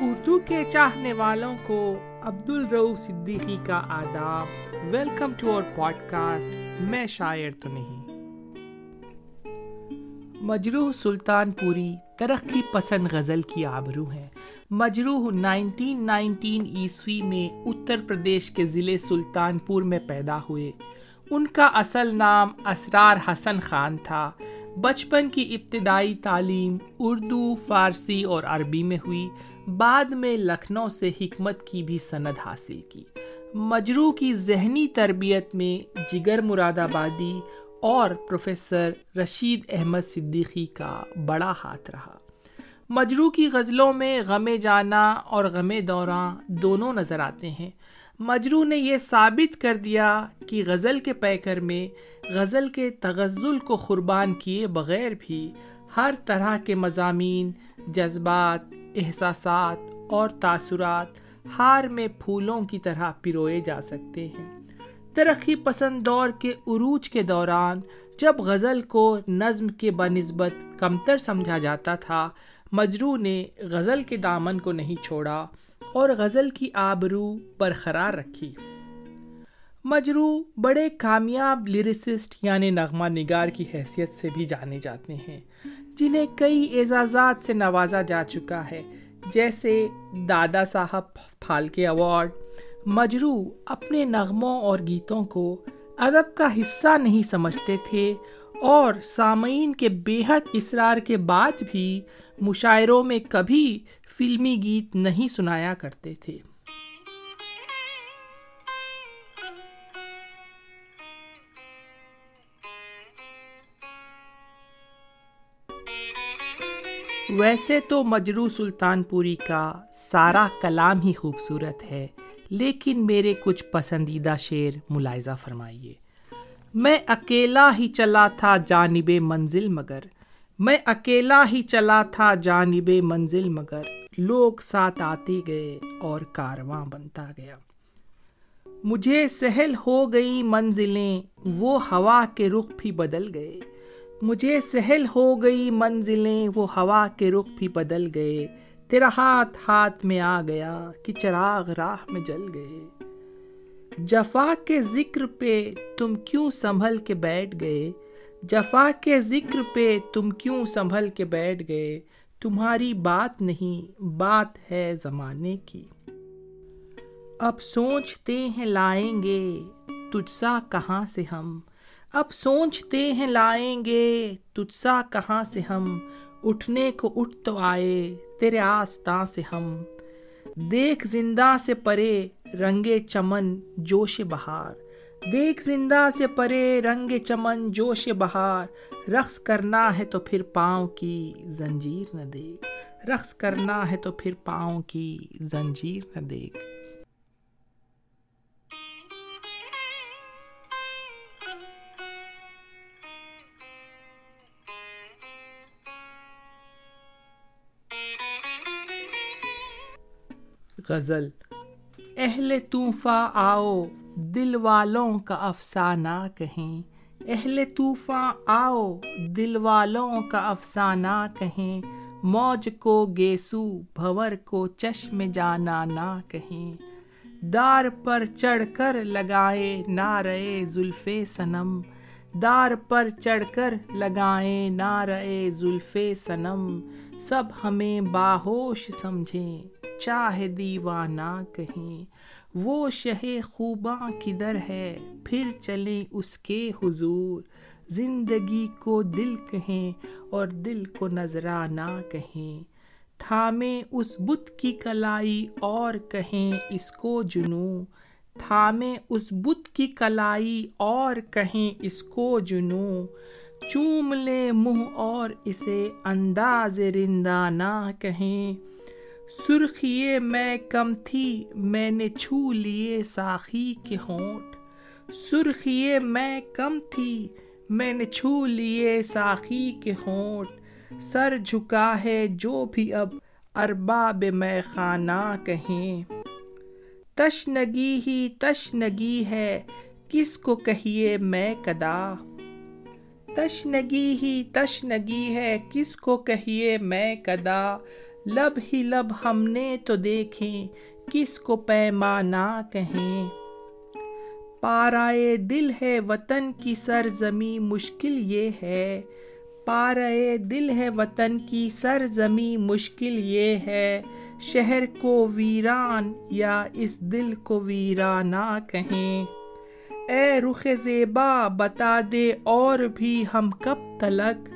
اردو کے چاہنے والوں کو عبد الرعف صدیقی کا آداب۔ Welcome to our podcast میں شاعر تو نہیں۔ مجروح سلطان پوری ترقی پسند غزل کی آبرو ہیں۔ مجروح نائنٹین نائنٹین عیسوی میں اتر پردیش کے ضلع سلطان پور میں پیدا ہوئے۔ ان کا اصل نام اسرار حسن خان تھا۔ بچپن کی ابتدائی تعلیم اردو، فارسی اور عربی میں ہوئی۔ بعد میں لکھنؤ سے حکمت کی بھی سند حاصل کی۔ مجروح کی ذہنی تربیت میں جگر مراد آبادی اور پروفیسر رشید احمد صدیقی کا بڑا ہاتھ رہا۔ مجروح کی غزلوں میں غم جانا اور غم دوراں دونوں نظر آتے ہیں۔ مجروح نے یہ ثابت کر دیا کہ غزل کے پیکر میں غزل کے تغزل کو قربان کیے بغیر بھی ہر طرح کے مضامین، جذبات احساسات اور تاثرات ہار میں پھولوں کی طرح پروئے جا سکتے ہیں۔ ترقی پسند دور کے عروج کے دوران جب غزل کو نظم کے بنسبت کمتر سمجھا جاتا تھا، مجروح نے غزل کے دامن کو نہیں چھوڑا اور غزل کی آبرو برقرار رکھی۔ مجروح بڑے کامیاب لیریسسٹ یعنی نغمہ نگار کی حیثیت سے بھی جانے جاتے ہیں۔ جنہیں کئی اعزازات سے نوازا جا چکا ہے، جیسے دادا صاحب پھالکے ایوارڈ مجروح اپنے نغموں اور گیتوں کو ادب کا حصہ نہیں سمجھتے تھے اور سامعین کے بے حد اصرار کے بعد بھی مشاعروں میں کبھی فلمی گیت نہیں سنایا کرتے تھے۔ ویسے تو مجرو سلطان پوری کا سارا کلام ہی خوبصورت ہے، لیکن میرے کچھ پسندیدہ شعر ملاحظہ فرمائیے۔ میں اکیلا ہی چلا تھا جانب منزل مگر۔ میں اکیلا ہی چلا تھا جانب منزل مگر۔ لوگ ساتھ آتے گئے اور کارواں بنتا گیا۔ مجھے سہل ہو گئی منزلیں، وہ ہوا کے رخ بھی بدل گئے۔ مجھے سہل ہو گئی منزلیں، وہ ہوا کے رخ بھی بدل گئے۔ تیرا ہاتھ ہاتھ میں آ گیا کہ چراغ راہ میں جل گئے۔ جفا کے ذکر پہ تم کیوں سنبھل کے بیٹھ گئے؟ جفا کے ذکر پہ تم کیوں سنبھل کے بیٹھ گئے؟ تمہاری بات نہیں، بات ہے زمانے کی۔ اب سوچتے ہیں لائیں گے، تجھ سا کہاں سے ہم؟ اب سوچتے ہیں لائیں گے تجھ سا کہاں سے ہم؟ اٹھنے کو اٹھ تو آئے، تیرے آستان سے ہم۔ دیکھ زندہ سے پرے رنگے چمن جوش بہار۔ دیکھ زندہ سے پرے رنگ چمن جوش بہار۔ رقص کرنا ہے تو پھر پاؤں کی زنجیر نہ دیکھ۔ رقص کرنا ہے تو پھر پاؤں کی زنجیر نہ دیکھ۔ غزل۔ اہل طوفاں آؤ، دل والوں کا افسانہ کہیں۔ اہل طوفاں آؤ، دل والوں کا افسانہ کہیں۔ موج کو گیسو، بھور کو چشم جانا نہ کہیں۔ دار پر چڑھ کر لگائے نعرے زلف صنم۔ دار پر چڑھ کر لگائیں نعرے زلف صنم۔ سب ہمیں باہوش سمجھیں۔ چاہے دیوانہ کہیں۔ وہ شہ خوباں کدھر ہے، پھر چلیں اس کے حضور۔ زندگی کو دل کہیں اور دل کو نذرانہ کہیں۔ تھامیں اس بت کی کلائی اور کہیں اس کو جنوں تھامیں اس بت کی کلائی اور کہیں اس کو جنوں چوم لے منہ اور اسے انداز رندہ نہ کہیں۔ سرخیے میں کم تھی، میں نے چھو لیے ساخی کے ہونٹ۔ سرخیے میں کم تھی، میں نے چھو لیے ساخی کے ہونٹ۔ سر جھکا ہے جو بھی اب ارباب میں خانہ کہیں۔ تشنگی ہی تشنگی ہے، کس کو کہیے میں کدا؟ تشنگی ہی تشنگی ہے، کس کو کہیے میں کدا؟ لب ہی لب ہم نے تو دیکھیں، کس کو پیمانہ کہیں؟ پارائے دل ہے وطن کی سرزمی مشکل یہ ہے۔ پارائے دل ہے وطن کی سرزمی مشکل یہ ہے۔ شہر کو ویران یا اس دل کو ویرانہ کہیں؟ اے رخ زیبا، بتا دے اور بھی ہم کب تلک؟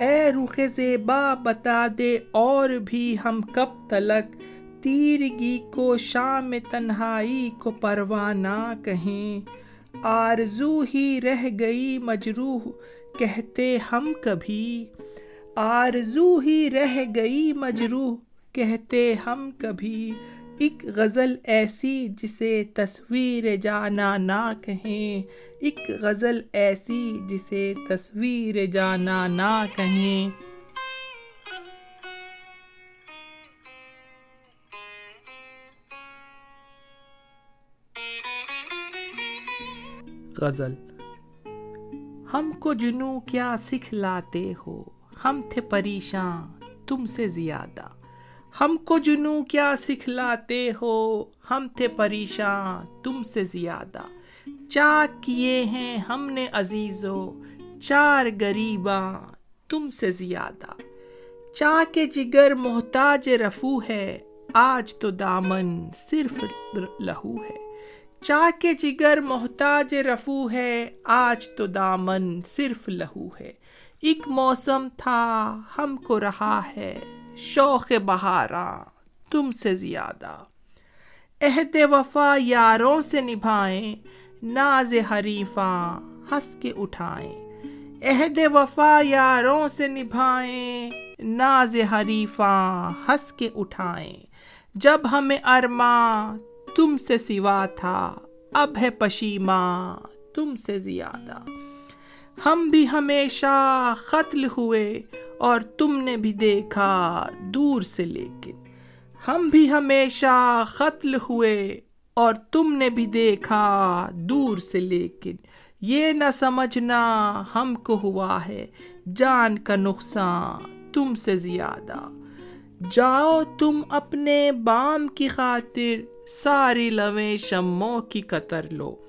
اے رخ زیبا، بتا دے اور بھی ہم کب تلک۔ تیرگی کو شام تنہائی کو پروانہ کہیں۔ آرزو ہی رہ گئی مجروح، کہتے ہم کبھی۔ آرزو ہی رہ گئی مجروح، کہتے ہم کبھی۔ ایک غزل ایسی جسے تصویر جانا نہ کہیں۔ ایک غزل ایسی جسے تصویر جانا نہ کہیں۔ غزل، ہم کو جنو کیا سکھلاتے ہو؟ ہم تھے پریشان، تم سے زیادہ۔ ہم کو جنو کیا سکھلاتے ہو؟ ہم تھے پریشان، تم سے زیادہ۔ چاک کیے ہیں ہم نے عزیزو، چار غریباں تم سے زیادہ۔ چا کے جگر محتاج رفو ہے، آج تو دامن صرف لہو ہے۔ چا کے جگر محتاج رفو ہے، آج تو دامن صرف لہو ہے۔ ایک موسم تھا، ہم کو رہا ہے۔ شوق بہارا، تم سے زیادہ۔ عہد وفا یاروں سے نبھائیں، ناز حریفاں ہنس کے اٹھائیں۔ عہد وفا یاروں سے نبھائیں، ناز حریفاں ہنس کے اٹھائیں۔ جب ہمیں ارماں تم سے سوا تھا، اب ہے پشیماں تم سے زیادہ۔ ہم بھی ہمیشہ قتل ہوئے اور تم نے بھی دیکھا دور سے لیکن ہم بھی ہمیشہ قتل ہوئے اور تم نے بھی دیکھا دور سے لیکن یہ نہ سمجھنا ہم کو ہوا ہے جان کا نقصان تم سے زیادہ۔ جاؤ تم اپنے بام کی خاطر ساری لویں شموں کی قطر لو۔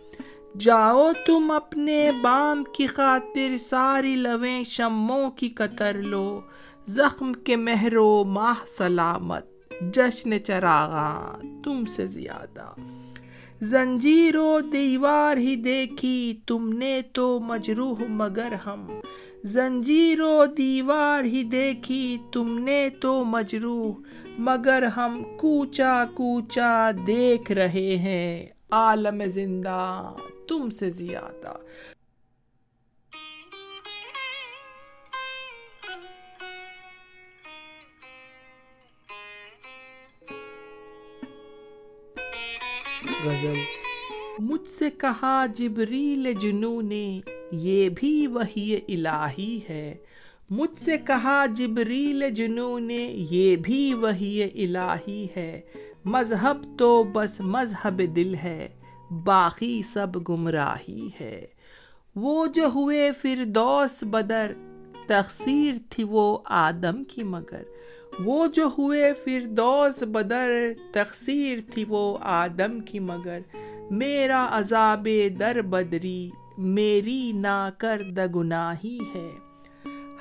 جاؤ تم اپنے بام کی خاطر ساری لویں شموں کی قطر لو، زخم کے مہرو ماہ سلامت، جشن چراغاں تم سے زیادہ۔ زنجیر و دیوار ہی دیکھی، تم نے تو مجروح مگر ہم۔ زنجیر و دیوار ہی دیکھی، تم نے تو مجروح مگر ہم۔ کوچا کوچا دیکھ رہے ہیں عالم زندہ۔ تم سے زیادہ۔ غزل۔ مجھ سے کہا جبریل جنو نے یہ بھی وہی الہی ہے۔ مجھ سے کہا جبریل جنو نے یہ بھی وہی الہی ہے۔ مذہب تو بس مذہب دل ہے۔ باقی سب گمراہی ہے۔ وہ جو ہوئے فردوس بدر، تقصیر تھی وہ آدم کی مگر۔ وہ جو ہوئے فردوس بدر، تقصیر تھی وہ آدم کی مگر۔ میرا عذاب در بدری، میری نا کرد گناہی ہے۔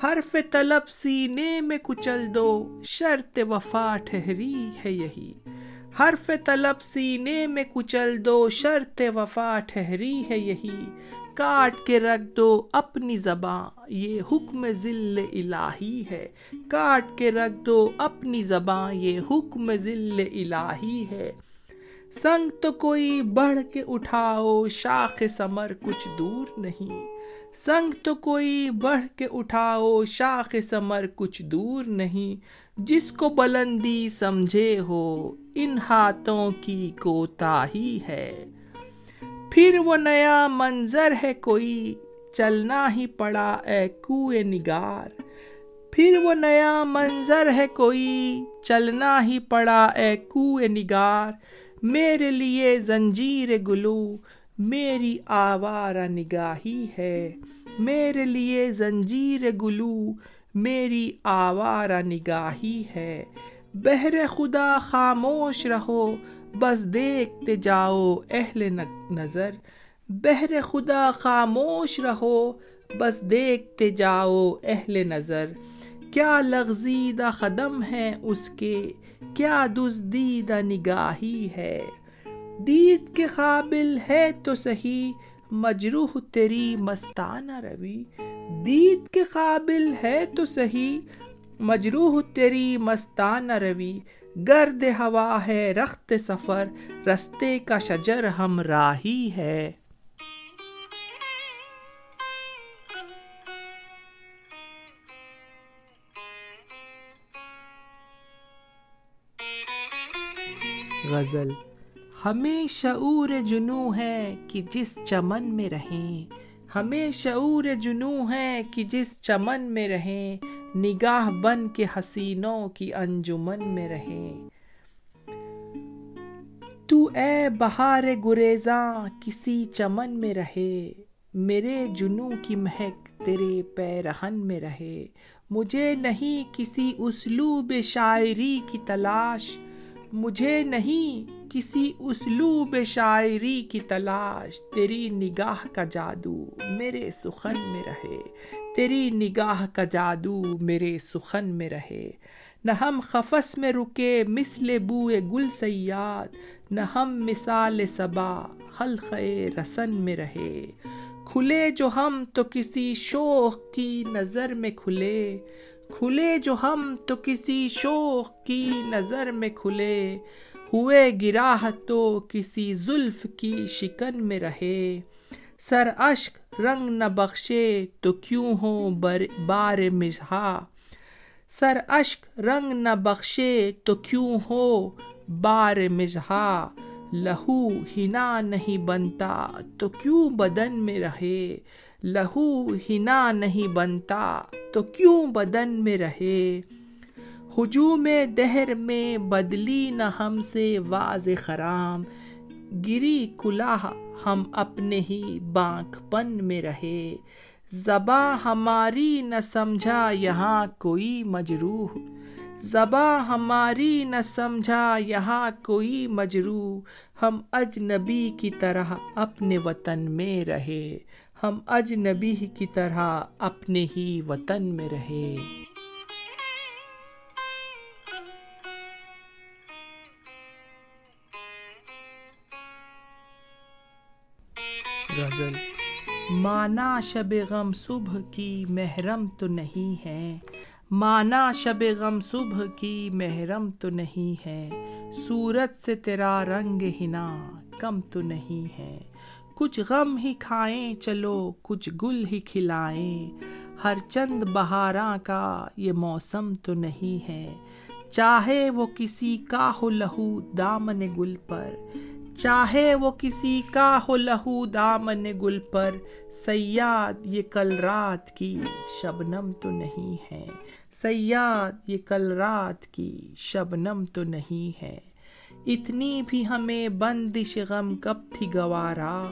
حرف طلب سینے میں کچل دو، شرط وفا ٹھہری ہے یہی۔ حرف طلب سینے میں کچل دو، شرط وفا ٹھہری ہے یہی۔ کاٹ کے رکھ دو اپنی زباں، یہ حکم ذل الہی ہے۔ کاٹ کے رکھ دو اپنی زباں، یہ حکم ذل الہی ہے۔ سنگ تو کوئی بڑھ کے اٹھاؤ، شاخ سمر کچھ دور نہیں۔ سنگ تو کوئی بڑھ کے اٹھاؤ، شاخ سمر کچھ دور نہیں۔ جس کو بلندی سمجھے ہو، ان ہاتھوں کی کوتا ہی ہے۔ پھر وہ نیا منظر ہے کوئی، چلنا ہی پڑا اے کوئے نگار۔ پھر وہ نیا منظر ہے کوئی، چلنا ہی پڑا اے کوئے نگار۔ میرے لیے زنجیر گلو، میری آوارہ نگاہی ہے۔ میرے لیے زنجیر گلو میری آوارہ نگاہی ہے۔ بہر خدا خاموش رہو، بس دیکھتے جاؤ اہل نظر۔ بہر خدا خاموش رہو، بس دیکھتے جاؤ اہل نظر۔ کیا لغزیدہ قدم ہے اس کے؟ کیا دزدیدہ نگاہی ہے؟ دید کے قابل ہے تو صحیح، مجروح تیری مستانہ روی۔ دید کے قابل ہے تو صحیح۔ مجروح تیری مستانہ روی۔ گرد ہوا ہے، رخت سفر۔ رستے کا شجر ہم راہی ہے۔ غزل۔ ہمیں شعور جنو ہے کہ جس چمن میں رہیں۔ ہمیں شعور جنو ہے کہ جس چمن میں رہیں، نگاہ بن کے حسینوں کی انجمن میں رہیں۔ تو اے بہار گریزاں، کسی چمن میں رہے، میرے جنو کی مہک تیرے پیرہن میں رہے۔ مجھے نہیں کسی اسلوب شاعری کی تلاش، مجھے نہیں کسی اسلوب شاعری کی تلاش، تیری نگاہ کا جادو میرے سخن میں رہے۔ تیری نگاہ کا جادو میرے سخن میں رہے۔ نہ ہم خفس میں رکے مثل بوئے گل سیاد، نہ ہم مثال صبا حلق رسن میں رہے۔ کھلے جو ہم تو کسی شوق کی نظر میں کھلے۔ کھلے جو ہم تو کسی شوق کی نظر میں کھلے۔ ہوئے گراہ تو کسی زلف کی شکن میں رہے۔ سر اشک رنگ نہ بخشے تو کیوں ہو بار مزہا سر اشک رنگ نہ بخشے تو کیوں ہو بار مزہا لہو ہنا نہیں بنتا تو کیوں بدن میں رہے؟ لہو ہنا نہیں بنتا تو کیوں بدن میں رہے؟ ہجوم دہر میں بدلی نہ ہم سے واض خرام۔ گری کلاہ ہم اپنے ہی بانک پن میں رہے۔ زباں ہماری نہ سمجھا یہاں کوئی مجروح۔ زباں ہماری نہ سمجھا یہاں کوئی مجروح۔ ہم اجنبی کی طرح اپنے وطن میں رہے۔ ہم اجنبی کی طرح اپنے ہی وطن میں رہے۔ غزل۔ مانا شب غم صبح کی محرم تو نہیں ہے۔ مانا شب غم صبح کی محرم تو نہیں ہے۔ سورت سے تیرا رنگ ہنا کم تو نہیں ہے۔ کچھ غم ہی کھائیں چلو، کچھ گل ہی کھلائیں۔ ہر چند بہاراں کا یہ موسم تو نہیں ہے۔ چاہے وہ کسی کا ہو لہو دامن گل پر چاہے وہ کسی کا ہو لہو دامن گل پر، سیاد یہ کل رات کی شبنم تو نہیں ہے۔ سیاد یہ کل رات کی شبنم تو نہیں ہے۔ اتنی بھی ہمیں بندش غم کب تھی گوارا۔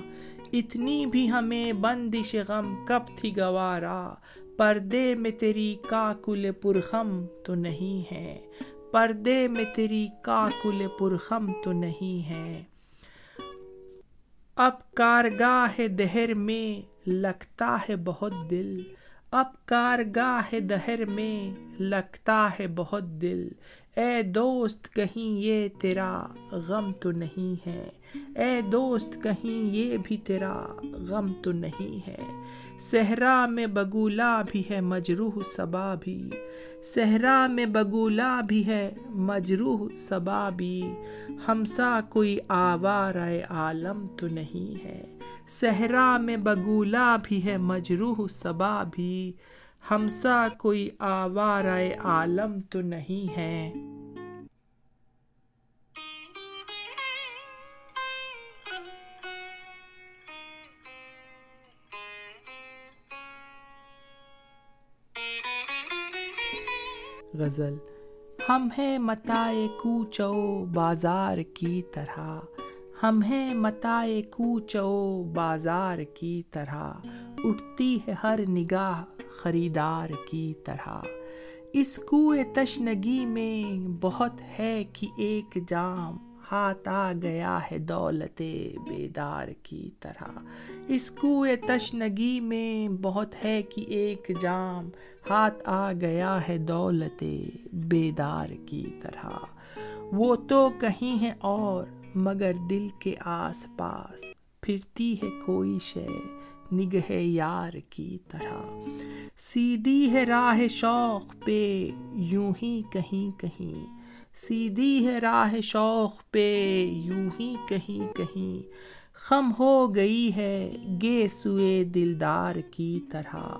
اتنی بھی ہمیں بندش غم کب تھی گوارا۔ پردے میں تیری کاکل پرخم تو نہیں ہے۔ پردے میں تیری کاکل پرخم تو نہیں ہے۔ اب کارگاہ دہر میں لگتا ہے بہت دل۔ اب کارگاہ دہر میں لگتا ہے بہت دل۔ اے دوست کہیں یہ تیرا غم تو نہیں ہے۔ اے دوست کہیں یہ بھی تیرا غم تو نہیں ہے۔ صحرا میں بگولا بھی ہے، مجروح صبا بھی۔ صحرا میں بگولا بھی ہے، مجروح صبا بھی۔ ہمسا کوئی آوار عالم تو نہیں ہے۔ صحرا میں بگولا بھی ہے، مجروح صبا بھی۔ ہمسا کوئی آوار عالم تو نہیں ہے۔ غزل، ہم ہیں متائے کوچو بازار کی طرح۔ ہم ہیں متائے کوچو بازار کی طرح۔ اٹھتی ہے ہر نگاہ خریدار کی طرح۔ اس کوئے تشنگی میں بہت ہے کہ ایک جام ہاتھ آ گیا ہے دولت بیدار کی طرح۔ اس کوئے تشنگی میں بہت ہے کہ ایک جام ہاتھ آ گیا ہے دولت بیدار کی طرح۔ وہ تو کہیں ہے اور مگر دل کے آس پاس پھرتی ہے کوئی شے۔ نگہ یار کی طرح۔ سیدھی ہے راہ شوق پہ یوں ہی کہیں کہیں۔ سیدھی ہے راہ شوق پہ یوں ہی کہیں کہیں۔ خم ہو گئی ہے گے سوئے دلدار کی طرح۔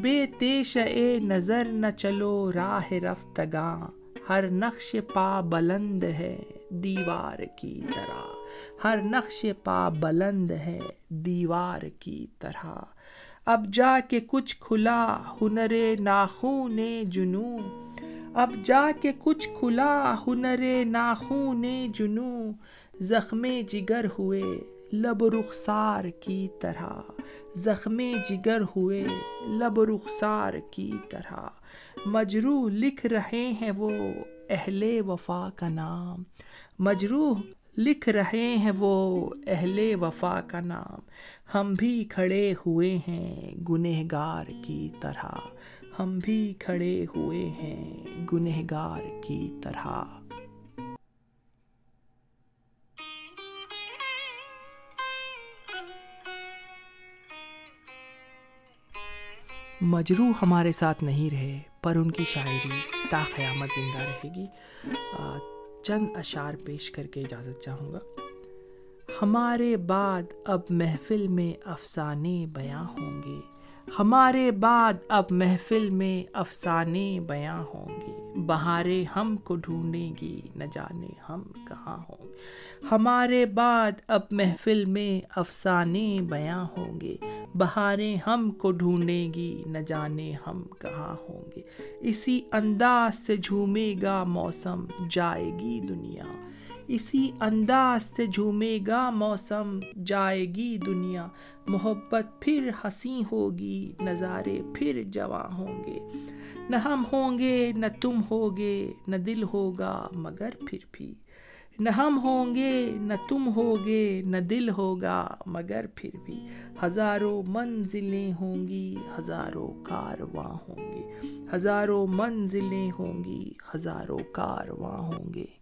بے تیش اے نظر نہ چلو راہ رفتگاں۔ ہر نقش پا بلند ہے۔ دیوار کی طرح۔ ہر نقش پا بلند ہے دیوار کی طرح۔ اب جا کے کچھ کھلا ہنر ناخون جنوں اب جا کے کچھ کھلا ہنر ناخون جنوں زخم جگر ہوئے لب رخسار کی طرح۔ زخم جگر ہوئے لب رخسار کی طرح۔ مجروح لکھ رہے ہیں وہ اہل وفا کا نام۔ مجروح لکھ رہے ہیں وہ اہل وفا کا نام۔ ہم بھی کھڑے ہوئے ہیں گنہگار کی طرح۔ ہم بھی کھڑے ہوئے ہیں گنہگار کی طرح۔ مجروح ہمارے ساتھ نہیں رہے، پر ان کی شاعری تا قیامت زندہ رہے گی۔ چند اشعار پیش کر کے اجازت چاہوں گا۔ ہمارے بعد اب محفل میں افسانے بیاں ہوں گے۔ ہمارے بعد اب محفل میں افسانے بیاں ہوں گے۔ بہاریں ہم کو ڈھونڈیں گی، نہ جانے ہم کہاں ہوں۔ گے ہمارے بعد اب محفل میں افسانے بیاں ہوں گے۔ بہاریں ہم کو ڈھونڈیں گی، نہ جانے ہم کہاں ہوں گے۔ اسی انداز سے جھومے گا موسم، جائے گی دنیا۔ اسی انداز سے جھومے گا موسم، جائے گی دنیا۔ محبت پھر ہنسی ہوگی، نظارے پھر جواں ہوں گے۔ نہ ہم ہوں گے، نہ تم ہوگے، نہ دل ہوگا مگر پھر بھی۔ نہ ہم ہوں گے، نہ تم ہوگے، نہ دل ہوگا مگر پھر بھی۔ ہزاروں منزلیں ہوں گی، ہزاروں کارواں ہوں گے۔ ہزاروں منزلیں ہوں گی، ہزاروں کارواں ہوں گے۔